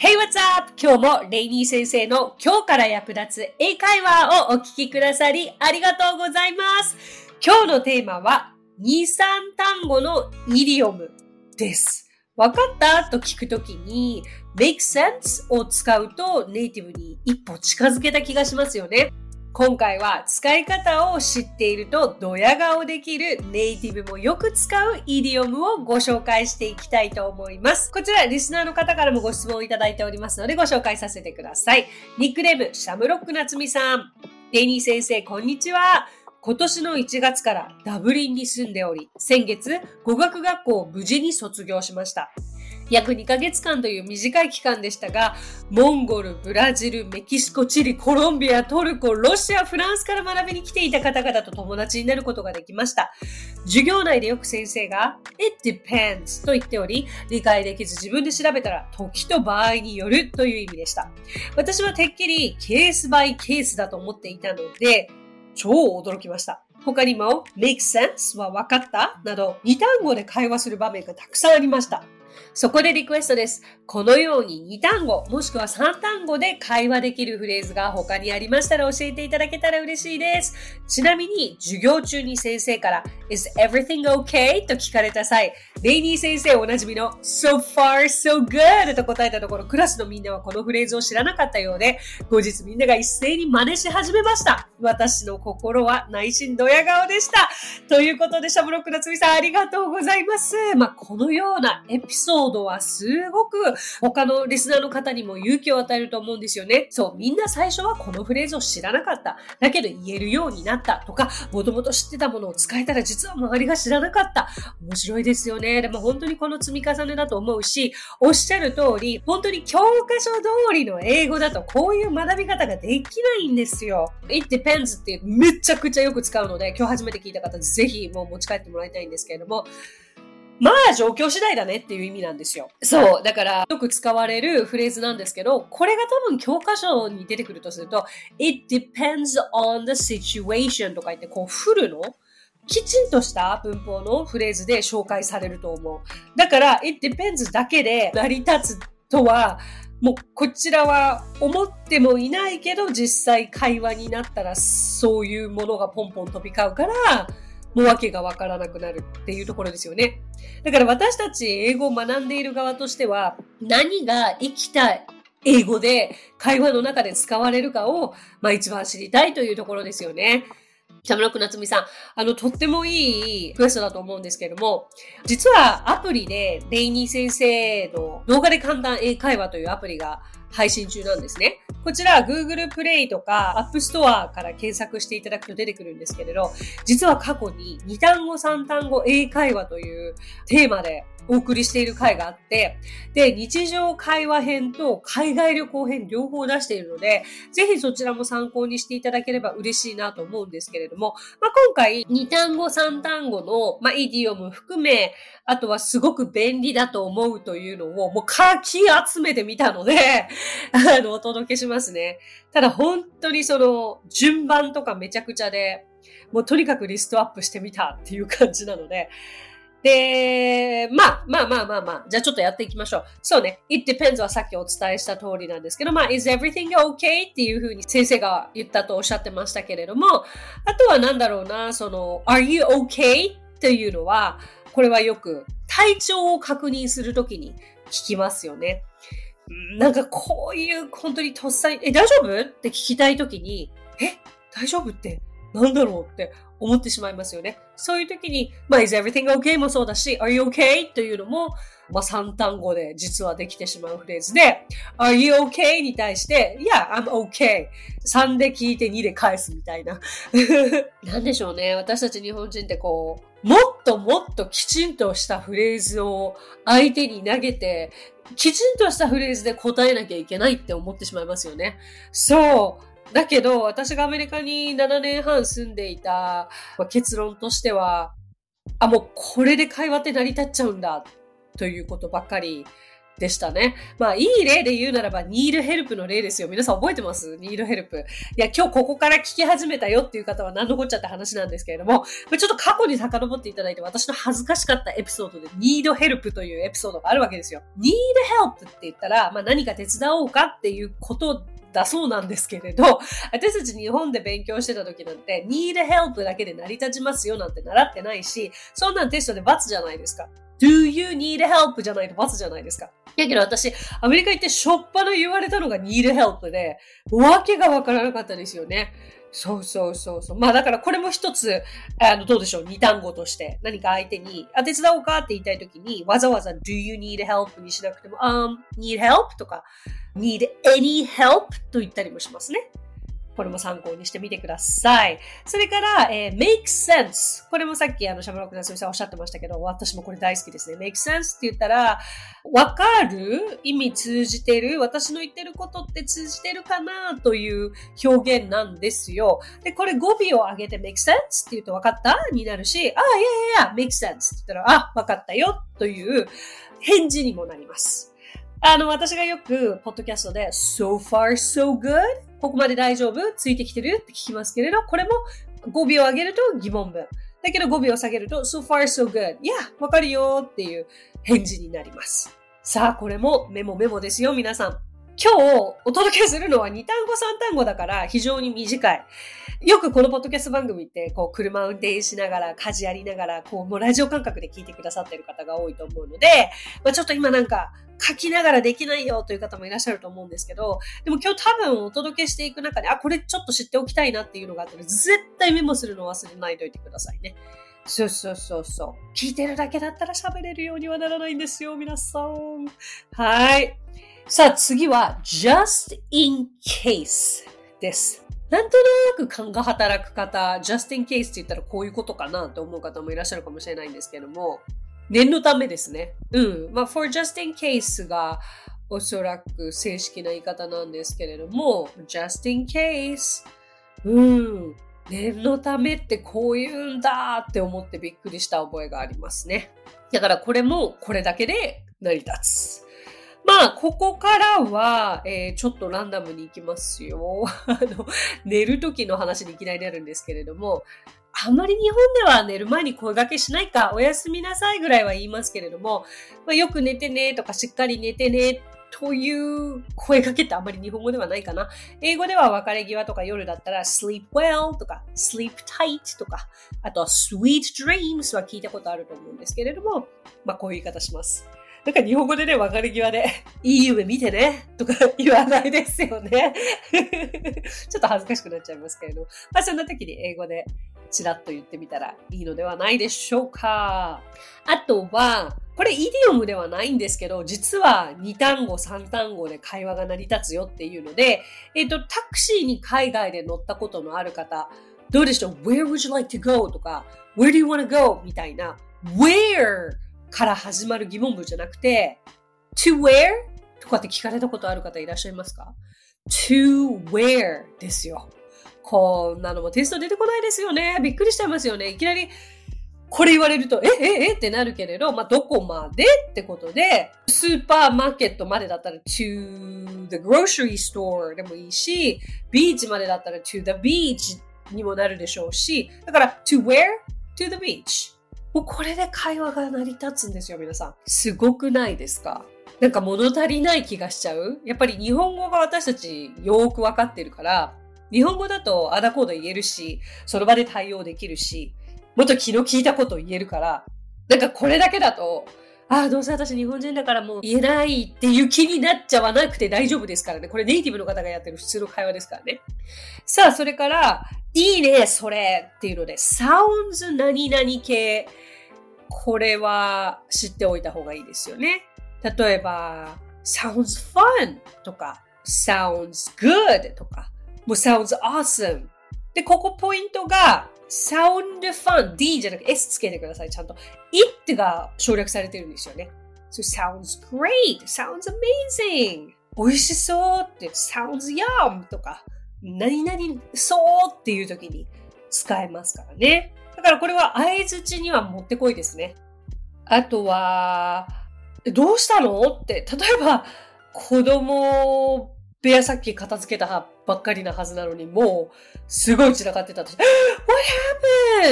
Hey, what's up? 今日もレイニー先生の今日から役立つ英会話をお聞きくださりありがとうございます。今日のテーマは2、3単語のイディオムです。わかった？と聞くときに make sense を使うとネイティブに一歩近づけた気がしますよね。今回は使い方を知っているとドヤ顔できるネイティブもよく使うイディオムをご紹介していきたいと思います。こちらリスナーの方からもご質問をいただいておりますのでご紹介させてください。ニックネーム、シャムロックなつみさん。デニー先生、こんにちは。今年の1月からダブリンに住んでおり、先月語学学校を無事に卒業しました。約2ヶ月間という短い期間でしたが、モンゴル、ブラジル、メキシコ、チリ、コロンビア、トルコ、ロシア、フランスから学びに来ていた方々と友達になることができました。授業内でよく先生が It depends と言っており、理解できず自分で調べたら時と場合によるという意味でした。私はてっきりケースバイケースだと思っていたので、超驚きました。他にも make sense は分かったなど2単語で会話する場面がたくさんありました。そこでリクエストです。このように2単語、もしくは3単語で会話できるフレーズが他にありましたら教えていただけたら嬉しいです。ちなみに、授業中に先生から Is everything okay? と聞かれた際、レイニー先生おなじみの So far, so good と答えたところ、クラスのみんなはこのフレーズを知らなかったようで、後日みんなが一斉に真似し始めました。私の心は内心ドヤ顔でした。ということで、シャブロックのつみさんありがとうございます。まあ、このようなエピソードはすごく他のリスナーの方にも勇気を与えると思うんですよね。そう、みんな最初はこのフレーズを知らなかった。だけど言えるようになったとか、もともと知ってたものを使えたら実は周りが知らなかった。面白いですよね。でも本当にこの積み重ねだと思うし、おっしゃる通り、本当に教科書通りの英語だとこういう学び方ができないんですよ。It depends ってめちゃくちゃよく使うので、今日初めて聞いた方ぜひもう持ち帰ってもらいたいんですけれども、まあ状況次第だねっていう意味なんですよ。そう。だから、よく使われるフレーズなんですけど、これが多分教科書に出てくるとすると、it depends on the situation とか言って、こう、フルの？きちんとした文法のフレーズで紹介されると思う。だから、it depends だけで成り立つとは、もうこちらは思ってもいないけど、実際会話になったらそういうものがポンポン飛び交うから、もう訳がわからなくなるっていうところですよね。だから私たち英語を学んでいる側としては、何が生きた英語で会話の中で使われるかを、まあ一番知りたいというところですよね。シャムロック夏美さん、あの、とってもいいクエストだと思うんですけれども、実はアプリでレイニー先生の動画で簡単英会話というアプリが配信中なんですね。こちら Google Play とか App Store から検索していただくと出てくるんですけれど、実は過去に2単語3単語英会話というテーマでお送りしている回があって、で、日常会話編と海外旅行編両方出しているので、ぜひそちらも参考にしていただければ嬉しいなと思うんですけれども、まあ、今回2単語3単語の、まあ、イディオム含め、あとはすごく便利だと思うというのをもうかき集めてみたので、あの、お届けします。ますね。ただ本当にその、順番とかめちゃくちゃで、もうとにかくリストアップしてみたっていう感じなので、で、まあ、まあまあまあまあ、じゃあちょっとやっていきましょう。そうね、it depends はさっきお伝えした通りなんですけど、まあ、is everything okay? っていうふうに先生が言ったとおっしゃってましたけれども、あとはなんだろうな、その、are you okay? っていうのは、これはよく体調を確認するときに聞きますよね。なんかこういう本当にとっさに、え、大丈夫？って聞きたいときに、え、大丈夫ってなんだろうって思ってしまいますよね。そういう時に、まあ、is everything okay もそうだし、are you okay? というのも、まあ、3単語で実はできてしまうフレーズで、are you okay? に対して、yeah, I'm okay. 3で聞いて2で返すみたいな。なんでしょうね。私たち日本人ってこう、もっともっときちんとしたフレーズを相手に投げて、きちんとしたフレーズで答えなきゃいけないって思ってしまいますよね。そう。だけど、私がアメリカに7年半住んでいた、まあ、結論としては、あ、もうこれで会話って成り立っちゃうんだということばっかりでしたね。まあ、いい例で言うならば、need help の例ですよ。皆さん覚えてます ?need help。いや、今日ここから聞き始めたよっていう方は何のこっちゃって話なんですけれども、ちょっと過去に遡っていただいて、私の恥ずかしかったエピソードで need help というエピソードがあるわけですよ。need help って言ったら、まあ、何か手伝おうかっていうことだそうなんですけれど、私たち日本で勉強してた時なんて、need help だけで成り立ちますよなんて習ってないし、そんなんテストで罰じゃないですか。do you need help じゃないと罰じゃないですか。やけど私、アメリカ行ってしょっぱな言われたのが need help で、わけがわからなかったですよね。そうそうそうそう。まあだからこれも一つ、あの、どうでしょう、二単語として、何か相手に、あ、手伝おうかって言いたいときに、わざわざ do you need help にしなくても、um, need help とか、need any help と言ったりもしますね。これも参考にしてみてください。それから、えー、make sense。これもさっきあの、シャムロックナスミさんおっしゃってましたけど、私もこれ大好きですね。make sense って言ったら、わかる？意味通じてる？私の言ってることって通じてるかなという表現なんですよ。で、これ語尾を上げて make sense って言うとわかった？になるし、あ、いやいやいや、make sense って言ったら、あ、わかったよという返事にもなります。あの、私がよく、ポッドキャストで、so far so good? ここまで大丈夫？ついてきてる？って聞きますけれど、これも語尾を上げると疑問文。だけど語尾を下げると、so far so good. いや、わかるよっていう返事になります。さあ、これもメモメモですよ、皆さん。今日お届けするのは2単語3単語だから非常に短い。よくこのポッドキャスト番組って、こう、車運転しながら、家事やりながら、こう、もうラジオ感覚で聞いてくださってる方が多いと思うので、まあ、ちょっと今なんか、書きながらできないよという方もいらっしゃると思うんですけど、でも今日多分お届けしていく中で、あ、これちょっと知っておきたいなっていうのがあったら、絶対メモするの忘れないといてくださいね。そうそうそうそう。聞いてるだけだったら喋れるようにはならないんですよ、皆さん。はい。さあ次は just in case です。なんとなく勘が働く方、just in case って言ったらこういうことかなと思う方もいらっしゃるかもしれないんですけども、念のためですね。うん。まあ、for just in case がおそらく正式な言い方なんですけれども、just in case うん。念のためってこういうんだって思ってびっくりした覚えがありますね。だからこれもこれだけで成り立つ。まあ、ここからは、えー、ちょっとランダムに行きますよ。あの、寝る時の話にいきなりなるんですけれども、あんまり日本では寝る前に声掛けしないか、おやすみなさいぐらいは言いますけれども、まあ、よく寝てねとかしっかり寝てねという声かけってあんまり日本語ではないかな。英語では別れ際とか夜だったら sleep well とか sleep tight とか、あとは sweet dreams は聞いたことあると思うんですけれども、まあこういう言い方します。なんか日本語でね、別れ際で、いい夢見てね、とか言わないですよね。ちょっと恥ずかしくなっちゃいますけれど。まあそんな時に英語でちらっと言ってみたらいいのではないでしょうか。あとは、これイディオムではないんですけど、実は2単語、3単語で会話が成り立つよっていうので、えっ、ー、と、タクシーに海外で乗ったことのある方、どうでしょう ?Where would you like to go? とか、Where do you want to go? みたいな、Where から始まる疑問文じゃなくて、to where? とかって聞かれたことある方いらっしゃいますか ?to where ですよ。こんなのもテスト出てこないですよね。びっくりしちゃいますよね。いきなりこれ言われると、え、え、え？ってなるけれど、まあ、どこまでってことで、スーパーマーケットまでだったら to the grocery store でもいいし、ビーチまでだったら to the beach にもなるでしょうし、だから to where? to the beach. もうこれで会話が成り立つんですよ、皆さん。すごくないですか？なんか物足りない気がしちゃう？やっぱり日本語が私たちよーくわかってるから、日本語だとあだこうだ言えるし、その場で対応できるし、もっと気の利いたことを言えるから、なんかこれだけだと、ああ、どうせ私日本人だからもう言えないっていう気になっちゃわなくて大丈夫ですからね。これネイティブの方がやってる普通の会話ですからね。さあ、それから、いいね、それっていうので、sounds 何々系。これは知っておいた方がいいですよね。例えば、sounds fun とか、sounds good とか、もう sounds awesome。で、ここポイントが、sound fun。D じゃなくて S つけてください、ちゃんと。it が省略されてるんですよね。So sounds great, sounds amazing. 美味しそうって、sounds yum とか、何々そうっていう時に使えますからね。だからこれは相づちにはもってこいですね。あとは、どうしたのって、例えば、子供部屋さっき片付けたばっかりなはずなのに、もう、すごい散らかってたと。What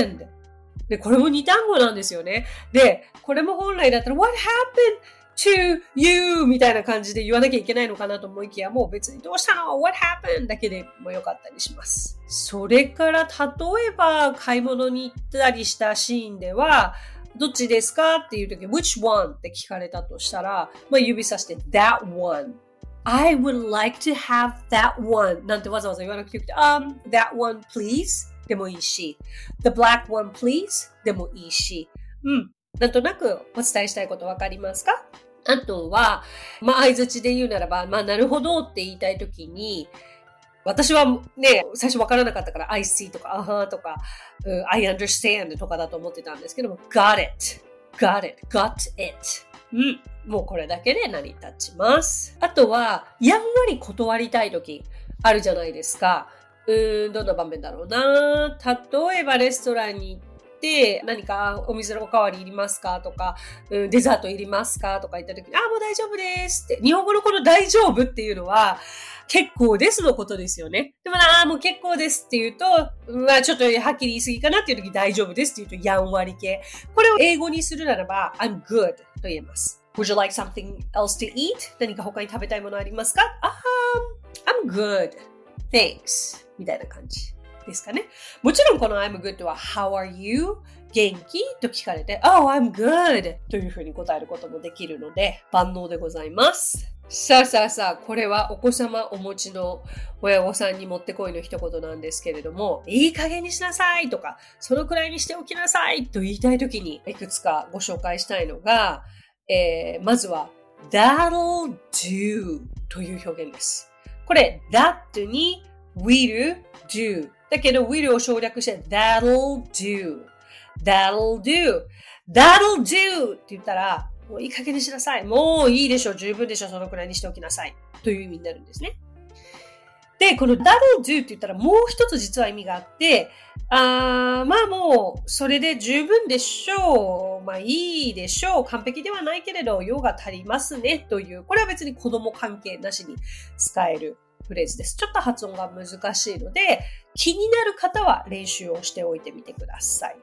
happened? で、これも二単語なんですよね。で、これも本来だったら、What happened to you? みたいな感じで言わなきゃいけないのかなと思いきや、もう別にどうしたの ?What happened? だけでもよかったりします。それから、例えば買い物に行ったりしたシーンでは、どっちですか？っていう時、which one? って聞かれたとしたら、まあ、指さして that one I would like to have that one. なんてわざわざ言わなくてよくて、um, that one please. でもいいし、the black one please. でもいいし、うん。なんとなくお伝えしたいことわかりますか？あとは、まあ、相づちで言うならば、まあ、なるほどって言いたいときに、私はね、最初わからなかったから、I see とか、あはとか、I understand とかだと思ってたんですけども、got it, got it, got it. うん。もうこれだけで成り立ちます。あとは、やんわり断りたい時あるじゃないですか。うーん、どんな場面だろうな。例えばレストランに行って、何かお水のおかわりいりますか？とか、うん、デザートいりますか？とか言った時に、あ、もう大丈夫ですって。日本語のこの大丈夫っていうのは、結構ですのことですよね。でもな、あもう結構ですって言うと、まあちょっとはっきり言い過ぎかなっていう時大丈夫ですって言うとやんわり系。これを英語にするならば、I'm good と言えます。Would you like something else to eat? 何か他に食べたいものありますか？あ、um, I'm good. Thanks. みたいな感じですかね。もちろんこの I'm good は How are you? 元気？と聞かれて Oh, I'm good! というふうに答えることもできるので万能でございます。さあさあさあ、これはお子様お持ちの親御さんにもってこいの一言なんですけれども、いい加減にしなさいとか、そのくらいにしておきなさいと言いたいときにいくつかご紹介したいのが、えー、まずは that'll do という表現です。これ that に will do だけど will を省略して that'll do that'll do that'll do って言ったらもういい加減にしなさい。もういいでしょ。十分でしょ。そのくらいにしておきなさい。という意味になるんですね。で、この that'll do って言ったらもう一つ実は意味があって、あーまあもうそれで十分でしょう。まあいいでしょう。完璧ではないけれど、用が足りますね。という、これは別に子供関係なしに使えるフレーズです。ちょっと発音が難しいので、気になる方は練習をしておいてみてください。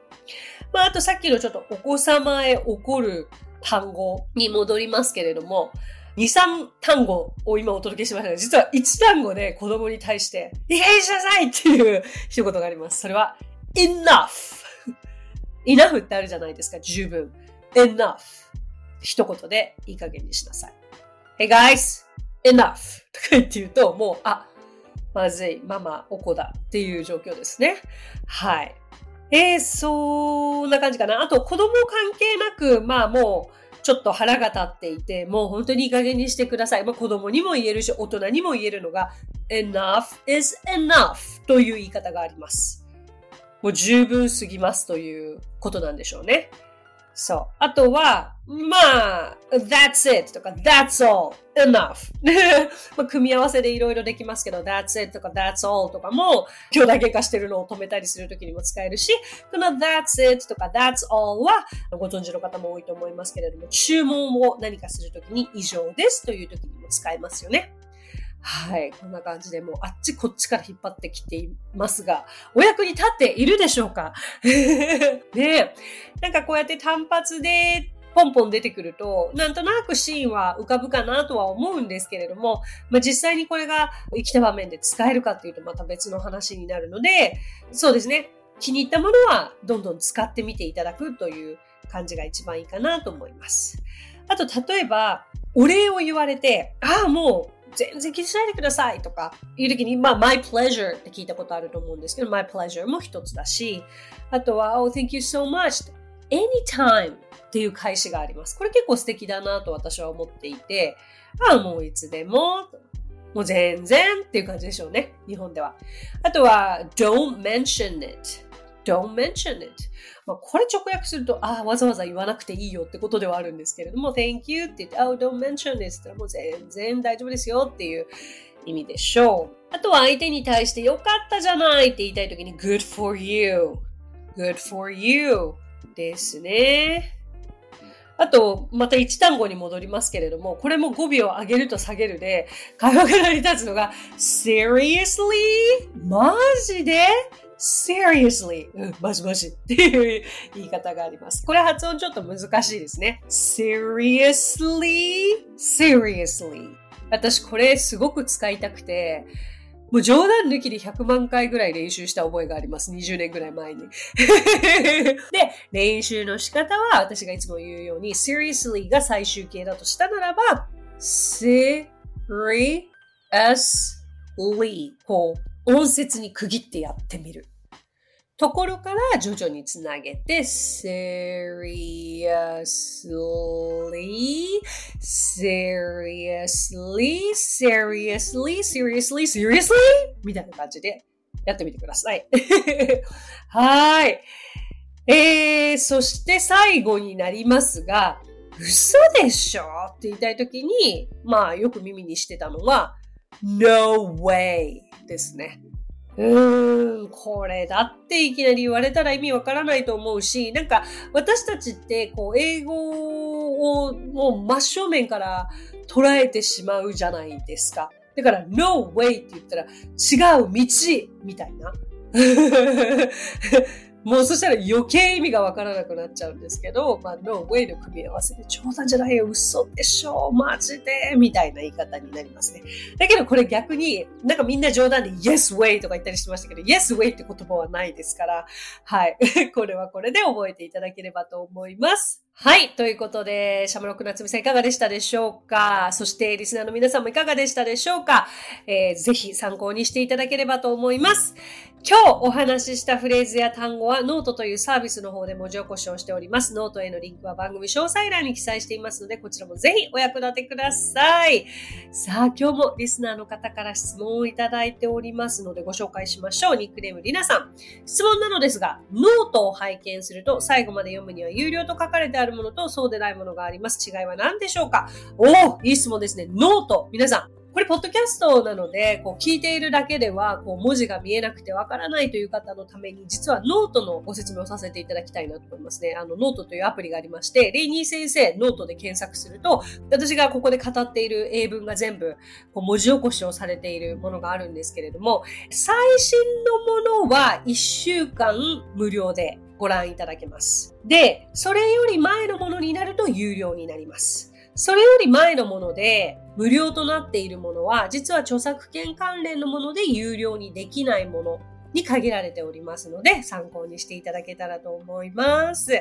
まああとさっきのちょっとお子様へ起こる単語に戻りますけれども、2、3単語を今お届けしましたが、実は1単語で子供に対して、いいしなさいっていう一言があります。それは、enough。enough ってあるじゃないですか、十分。enough。一言でいい加減にしなさい。Hey guys, enough! とか言って言うと、もう、あ、まずい、ママ、お子だっていう状況ですね。はい。えー、そんな感じかな。あと、子供関係なく、まあもう、ちょっと腹が立っていて、もう本当にいい加減にしてください。まあ子供にも言えるし、大人にも言えるのが、enough is enough という言い方があります。もう十分すぎますということなんでしょうね。そう。あとは、まあ、that's it とか that's all enough まあ組み合わせでいろいろできますけど that's it とか that's all とかも兄弟喧嘩してるのを止めたりするときにも使えるしこの that's it とか that's all はご存知の方も多いと思いますけれども注文を何かするときに以上ですというときにも使えますよね。はい。こんな感じでもうあっちこっちから引っ張ってきていますが、お役に立っているでしょうか？ねなんかこうやって単発でポンポン出てくると、なんとなくシーンは浮かぶかなとは思うんですけれども、まあ、実際にこれが生きた場面で使えるかっていうとまた別の話になるので、そうですね。気に入ったものはどんどん使ってみていただくという感じが一番いいかなと思います。あと、例えば、お礼を言われて、ああ、もう全然気にしないでくださいとかいう時に、まあ、my pleasure って聞いたことあると思うんですけど、my pleasure も一つだし、あとは、oh, thank you so much anytime っていう返しがあります。これ結構素敵だなと私は思っていて、ああ、もういつでも、もう全然っていう感じでしょうね。日本では。あとは、don't mention it don't mention it. まあ、これ直訳すると、ああ、わざわざ言わなくていいよってことではあるんですけれども、thank you って言って、oh, don't mention this ってもう全然大丈夫ですよっていう意味でしょう。あとは相手に対してよかったじゃないって言いたいときに good for you, good for you ですね。あと、また一単語に戻りますけれども、これも語尾を上げると下げるで、会話が成り立つのが、seriously? マジで？Seriously? うん、マジマジっていう言い方があります。これ発音ちょっと難しいですね。seriously? seriously. 私これすごく使いたくて、もう冗談抜きで100万回ぐらい練習した覚えがあります。20年ぐらい前に。で、練習の仕方は私がいつも言うように seriously が最終形だとしたならば seriously こう音節に区切ってやってみる。ところから徐々につなげて seriously, seriously, seriously, seriously, seriously みたいな感じでやってみてください。はい。えー、そして最後になりますが、嘘でしょ？って言いたいときに、まあよく耳にしてたのは、no way ですね。うーん、これだっていきなり言われたら意味わからないと思うし、なんか私たちってこう英語をもう真正面から捉えてしまうじゃないですか。だから no way って言ったら違う道みたいな。もうそしたら余計意味がわからなくなっちゃうんですけど、まあ、no way の組み合わせで冗談じゃないよ、嘘でしょ、マジで、みたいな言い方になりますね。だけどこれ逆に、なんかみんな冗談で yes way とか言ったりしましたけど、yes way って言葉はないですから、はい。これはこれで覚えていただければと思います。はい。ということで、シャムロック夏美さんいかがでしたでしょうか？そして、リスナーの皆さんもいかがでしたでしょうか、えー、ぜひ参考にしていただければと思います。今日お話ししたフレーズや単語はノートというサービスの方で文字起こしをしております。ノートへのリンクは番組詳細欄に記載していますので、こちらもぜひお役立てください。さあ、今日もリスナーの方から質問をいただいておりますので、ご紹介しましょう。ニックネームリナさん。質問なのですが、ノートを拝見すると最後まで読むには有料と書かれてあるあるものとそうでないものがあります。違いは何でしょうか？おおいい質問ですね。ノート。皆さん、これ、ポッドキャストなので、こう、聞いているだけでは、こう、文字が見えなくてわからないという方のために、実はノートのご説明をさせていただきたいなと思いますね。あの、ノートというアプリがありまして、レイニー先生、ノートで検索すると、私がここで語っている英文が全部、こう、文字起こしをされているものがあるんですけれども、最新のものは1週間無料でご覧いただけます。で、それより前のものになると有料になります。それより前のもので無料となっているものは、実は著作権関連のもので有料にできないものに限られておりますので、参考にしていただけたらと思います。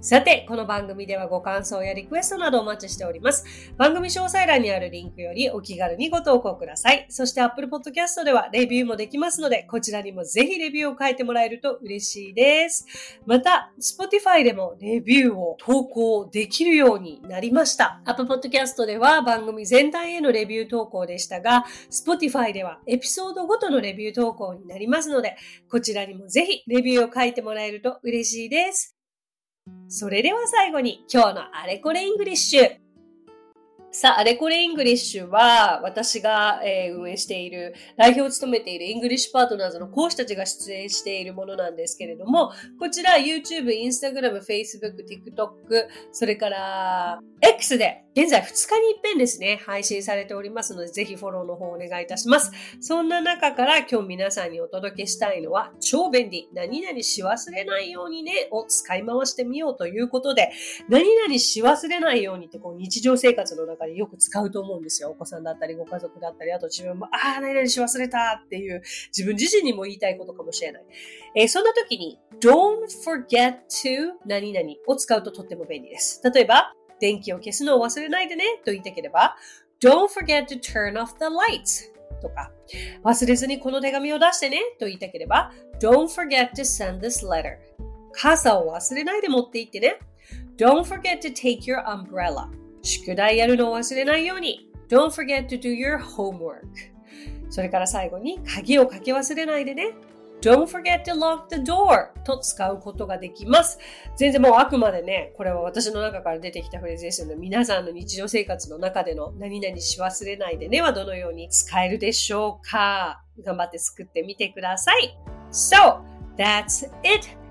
さて、この番組ではご感想やリクエストなどお待ちしております。番組詳細欄にあるリンクよりお気軽にご投稿ください。そして Apple Podcast ではレビューもできますので、こちらにもぜひレビューを書いてもらえると嬉しいです。また、Spotify でもレビューを投稿できるようになりました。Apple Podcast では番組全体へのレビュー投稿でしたが、Spotify ではエピソードごとのレビュー投稿になりますので、こちらにもぜひレビューを書いてもらえると嬉しいです。それでは最後に今日のあれこれイングリッシュ。さあ、あれこれイングリッシュは、私が、えー、運営している、代表を務めているイングリッシュパートナーズの講師たちが出演しているものなんですけれども、こちら YouTube、Instagram、Facebook、TikTok、それから X で、現在2日に一遍ですね、配信されておりますので、ぜひフォローの方お願いいたします。そんな中から今日皆さんにお届けしたいのは、超便利、何々し忘れないようにね、を使い回してみようということで、何々し忘れないようにってこう日常生活の中でよく使うと思うんですよ。お子さんだったり、ご家族だったり、あと自分も、ああ、何々し忘れたっていう、自分自身にも言いたいことかもしれない。えー、そんな時に、don't forget to 何々を使うととっても便利です。例えば、電気を消すのを忘れないでねと言いたければ、don't forget to turn off the lights とか、忘れずにこの手紙を出してねと言いたければ、don't forget to send this letter 傘を忘れないで持って行ってね。Don't forget to take your umbrella 宿題やるのを忘れないように。Don't forget to do your homework それから最後に鍵をかけ忘れないでね。Don't forget to lock the door と使うことができます。全然もうあくまでね、これは私の中から出てきたフレーズですので、皆さんの日常生活の中での何々し忘れないでねはどのように使えるでしょうか頑張って作ってみてください。So, that's it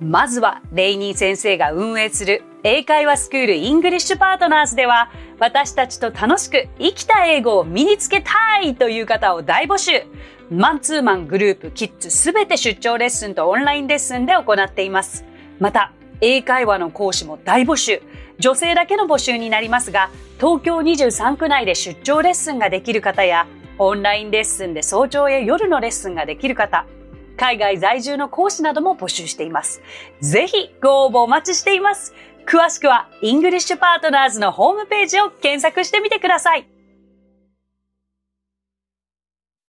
まずは、レイニー先生が運営する英会話スクールイングリッシュパートナーズでは、私たちと楽しく生きた英語を身につけたいという方を大募集。マンツーマングループ、キッズすべて出張レッスンとオンラインレッスンで行っています。また、英会話の講師も大募集。女性だけの募集になりますが、東京23区内で出張レッスンができる方や、オンラインレッスンで早朝や夜のレッスンができる方、海外在住の講師なども募集しています。ぜひご応募お待ちしています。詳しくは、イングリッシュパートナーズのホームページを検索してみてください。